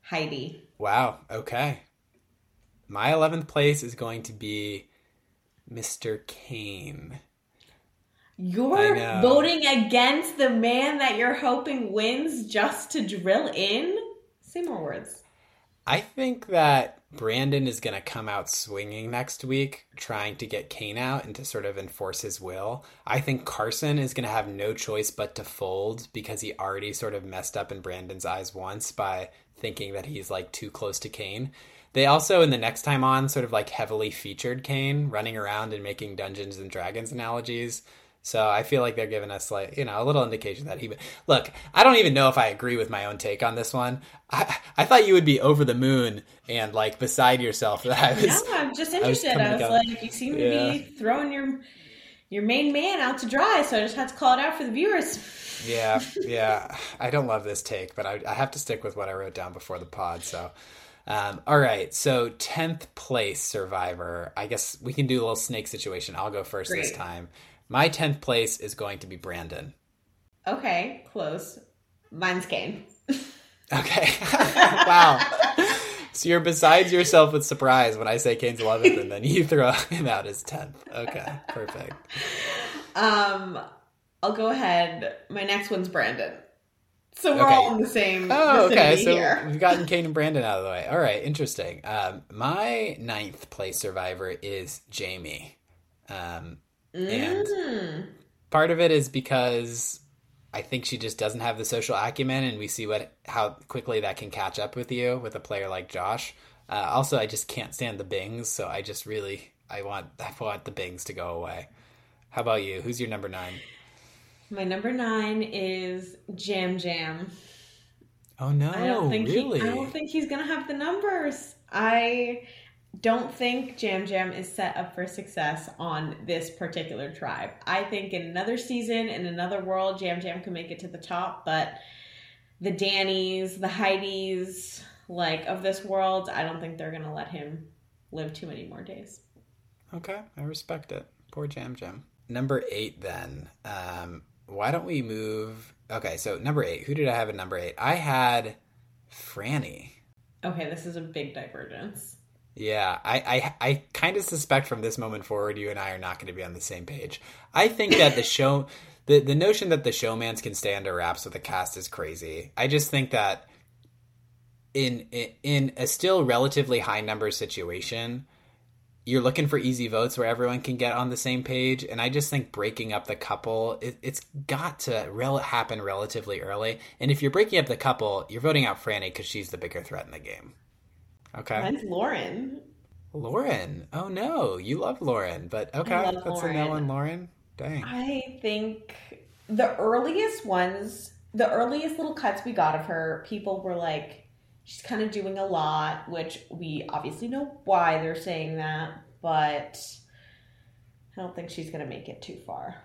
Speaker 2: Heidi.
Speaker 1: Wow. Okay. My 11th place is going to be Mr. Kane.
Speaker 2: You're voting against the man that you're hoping wins just to drill in? Say more words.
Speaker 1: I think that Brandon is going to come out swinging next week, trying to get Kane out and to sort of enforce his will. I think Carson is going to have no choice but to fold because he already sort of messed up in Brandon's eyes once by thinking that he's like too close to Kane. They also, in the next time on, sort of like heavily featured Kane running around and making Dungeons and Dragons analogies. So I feel like they're giving us like you know a little indication that he. Look, I don't even know if I agree with my own take on this one. I I thought you would be over the moon and like beside yourself that *laughs* I was.
Speaker 2: No, I'm just
Speaker 1: was
Speaker 2: interested.
Speaker 1: coming
Speaker 2: I was, like, you seem to
Speaker 1: Yeah.
Speaker 2: be throwing your your main man out to dry, so I just had to call it out for the viewers.
Speaker 1: Yeah, *laughs* yeah. I don't love this take, but I, I have to stick with what I wrote down before the pod. So, um, all right. So, tenth place survivor. I guess we can do a little snake situation. I'll go first this time. My tenth place is going to be Brandon.
Speaker 2: Okay, close. Mine's Kane.
Speaker 1: Okay. *laughs* wow. So you're besides yourself with surprise when I say Kane's 11th, and then you throw him out as 10th. Okay, perfect.
Speaker 2: Um, I'll go ahead. My next one's Brandon. So we're
Speaker 1: Okay.
Speaker 2: all in the same.
Speaker 1: Oh, okay. So
Speaker 2: here.
Speaker 1: we've gotten Kane and Brandon out of the way. All right, interesting. Um, my ninth place survivor is Jaime. Um, and
Speaker 2: Mm.
Speaker 1: part of it is because I think she just doesn't have the social acumen, and we see what how quickly that can catch up with you with a player like Josh. Uh, also, I just can't stand the Bings, so I just really I want I want the Bings to go away. How about you? Who's your number nine?
Speaker 2: My number nine is Yam Yam.
Speaker 1: Oh no!
Speaker 2: I don't think
Speaker 1: really.
Speaker 2: he, I don't think he's gonna have the numbers. I don't think Yam Yam is set up for success on this particular tribe. I think in another season, in another world, Yam Yam can make it to the top, but the Dannies, the Heidis, like of this world, I don't think they're gonna let him live too many more days.
Speaker 1: Okay, I respect it. Poor Yam Yam. Number eight, then. Um, why don't we move? Okay, so number eight. Who did I have at number eight? I had Frannie.
Speaker 2: Okay, this is a big divergence.
Speaker 1: Yeah, I, I, I kind of suspect from this moment forward, you and I are not going to be on the same page. I think that the show, the the notion that the showmance can stay under wraps with the cast is crazy. I just think that in in, a still relatively high number situation, you're looking for easy votes where everyone can get on the same page, and I just think breaking up the couple, it, it's got to rel- happen relatively early. And if you're breaking up the couple, you're voting out Frannie because she's the bigger threat in the game. Okay.
Speaker 2: Mine's Lauren.
Speaker 1: Lauren. Oh no, you love Lauren, but okay, that's
Speaker 2: love
Speaker 1: a no on Lauren. Dang.
Speaker 2: I think the earliest ones, the earliest little cuts we got of her, people were like, she's kind of doing a lot, which we obviously know why they're saying that, but I don't think she's going to make it too far.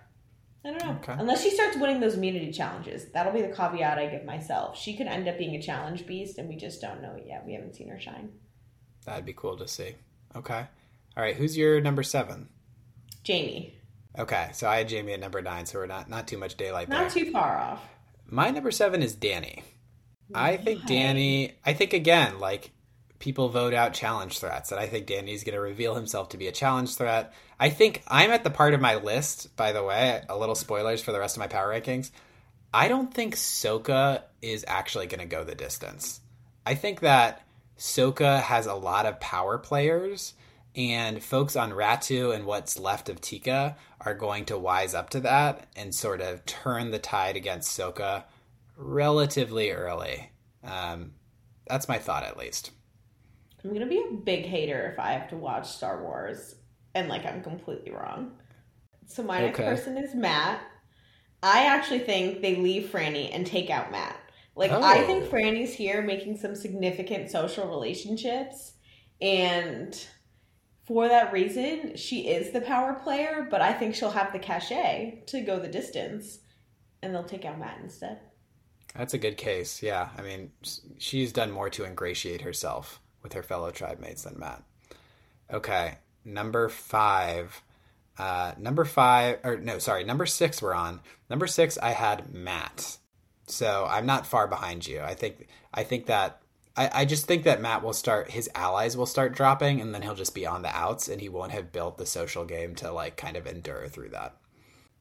Speaker 2: I don't know.
Speaker 1: Okay.
Speaker 2: Unless she starts winning those immunity challenges. That'll be the caveat I give myself. She could end up being a challenge beast, and we just don't know it yet. We haven't seen her shine.
Speaker 1: That'd be cool to see. Okay. All right, who's your number seven?
Speaker 2: Jaime.
Speaker 1: Okay, so I had Jaime at number nine, so we're not not too much daylight
Speaker 2: Not
Speaker 1: there.
Speaker 2: too far off.
Speaker 1: My number seven is Danny. I think Danny. I think again, like people vote out challenge threats, and I think Danny's going to reveal himself to be a challenge threat. I think I'm at the part of my list, by the way. A little spoilers for the rest of my power rankings. I don't think Soka is actually going to go the distance. I think that Soka has a lot of power players, and folks on Ratu and what's left of Tika are going to wise up to that and sort of turn the tide against Soka relatively early. Um, that's my thought, at least.
Speaker 2: I'm gonna be a big hater if I have to watch Star Wars and like I'm completely wrong. So my next
Speaker 1: Okay.
Speaker 2: person is Matt. I actually think they leave Frannie and take out Matt. Like oh. I
Speaker 1: Oh.
Speaker 2: think Frannie's here making some significant social relationships and for that reason, she is the power player, but I think she'll have the cachet to go the distance and they'll take out Matt instead.
Speaker 1: That's a good case. Yeah. I mean, she's done more to ingratiate herself with her fellow tribe mates than Matt. Okay. Number five. Uh, number five, or no, sorry, number six we're on. Number six, I had Matt. So I'm not far behind you. I think, I think that, I, I just think that Matt will start, his allies will start dropping and then he'll just be on the outs and he won't have built the social game to like kind of endure through that.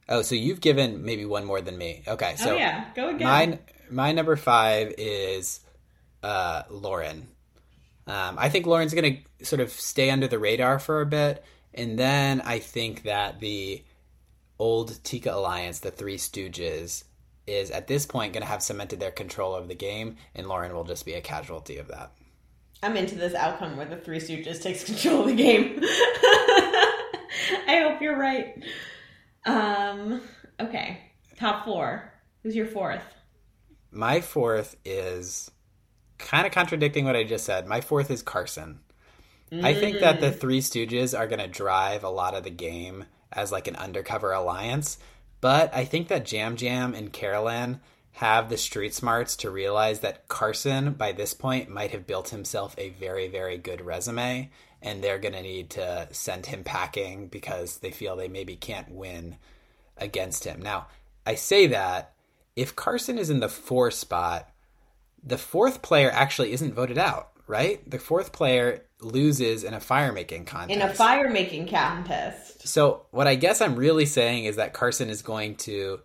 Speaker 1: Oh, so you've given maybe one more than me. Okay. So
Speaker 2: oh yeah, go again.
Speaker 1: my my number five is uh, Lauren. Um, I think Lauren's going to sort of stay under the radar for a bit, and then I think that the old Tika Alliance, the Three Stooges, is at this point going to have cemented their control of the game, and Lauren will just be a casualty of that.
Speaker 2: I'm into this outcome where the Three Stooges takes *laughs* control of the game. *laughs* I hope you're right. Um. Okay. Top four. Who's your fourth?
Speaker 1: My fourth is kind of contradicting what I just said. My fourth is Carson. I think that the mm. Three Stooges are going to drive a lot of the game as like an undercover alliance, but I think that Yam Yam and Carolyn have the street smarts to realize that Carson, by this point, might have built himself a very, very good resume, and they're going to need to send him packing because they feel they maybe can't win against him. Now, I say that if Carson is in the four spot, the fourth player actually isn't voted out, right? The fourth player loses in a fire making contest.
Speaker 2: In a fire making contest.
Speaker 1: So what I guess I'm really saying is that Carson is going to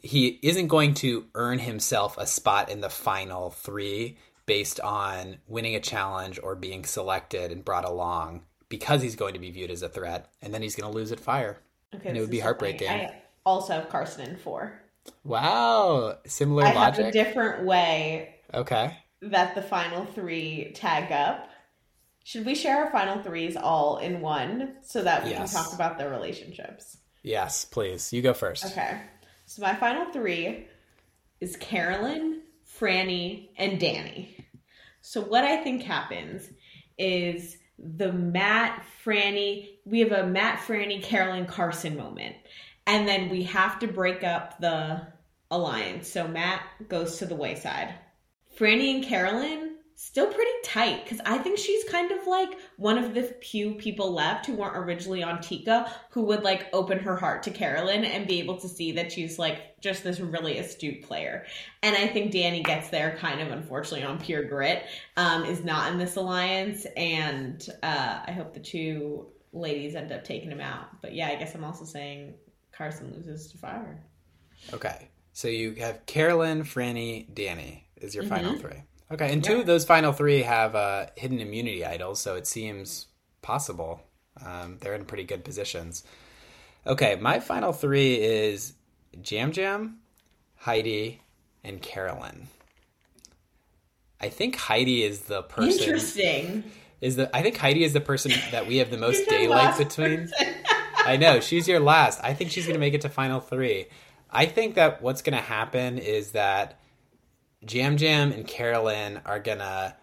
Speaker 1: he isn't going to earn himself a spot in the final 3 based on winning a challenge or being selected and brought along because he's going to be viewed as a threat and then he's going to lose at fire.
Speaker 2: Okay,
Speaker 1: And it would be heartbreaking.
Speaker 2: I also have Carson in four.
Speaker 1: Wow, similar
Speaker 2: I have
Speaker 1: logic.
Speaker 2: a different way
Speaker 1: okay.
Speaker 2: that the final three tag up. Should we share our final threes all in one so that we
Speaker 1: Yes.
Speaker 2: can talk about their relationships?
Speaker 1: Yes, please. You go first.
Speaker 2: Okay. So my final three is Carolyn, Frannie, and Danny. So what I think happens is the Matt, Frannie, we have a Matt, Frannie, Carolyn, Carson moment. And then we have to break up the alliance. So Matt goes to the wayside. Frannie and Carolyn still pretty tight because I think she's kind of like one of the few people left who weren't originally on Tika who would like open her heart to Carolyn and be able to see that she's like just this really astute player. And I think Danny gets there kind of unfortunately on pure grit, um, is not in this alliance, and uh, I hope the two ladies end up taking him out. But yeah, I guess I'm also saying Carson loses to Fire.
Speaker 1: Okay. So you have Carolyn, Frannie, Danny is your final
Speaker 2: Mhm.
Speaker 1: three. Okay, and two of those final three have uh, hidden immunity idols, so it seems possible. Um, they're in pretty good positions. Okay, my final three is Yam Yam, Heidi, and Carolyn. I think Heidi is the person.
Speaker 2: Interesting.
Speaker 1: Is the I think Heidi is the person that we have the *laughs* most daylight between. I know she's your last. I think she's going to make it to final three. I think that what's going to happen is that Yam Yam and Carolyn are going to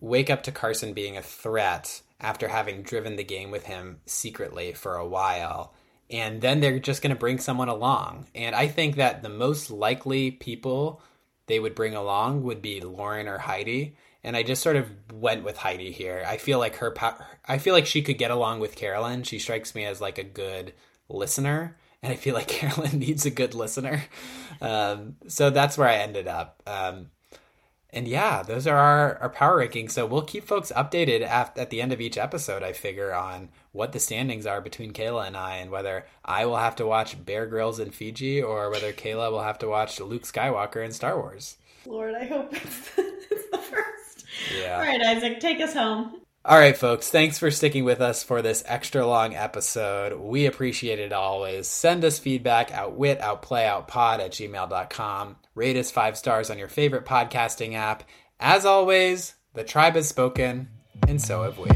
Speaker 1: wake up to Carson being a threat after having driven the game with him secretly for a while. And then they're just going to bring someone along. And I think that the most likely people they would bring along would be Lauren or Heidi. And I just sort of went with Heidi here. I feel like her, I feel like she could get along with Carolyn. She strikes me as like a good listener, and I feel like *laughs* Carolyn needs a good listener. Um, so that's where I ended up. Um, and yeah, those are our, our power rankings. So we'll keep folks updated at, at the end of each episode, I figure, on what the standings are between Kaila and I, and whether I will have to watch Bear Grylls in Fiji or whether Kaila will have to watch Luke Skywalker in Star Wars.
Speaker 2: Lord, I hope it's *laughs* the first.
Speaker 1: Yeah.
Speaker 2: All right, Isaac, take us home.
Speaker 1: All right, folks, thanks for sticking with us for this extra long episode. We appreciate it always. Send us feedback outwit, outplay, outpod at gmail.com. Rate us five stars on your favorite podcasting app. As always, the tribe has spoken, and so have we.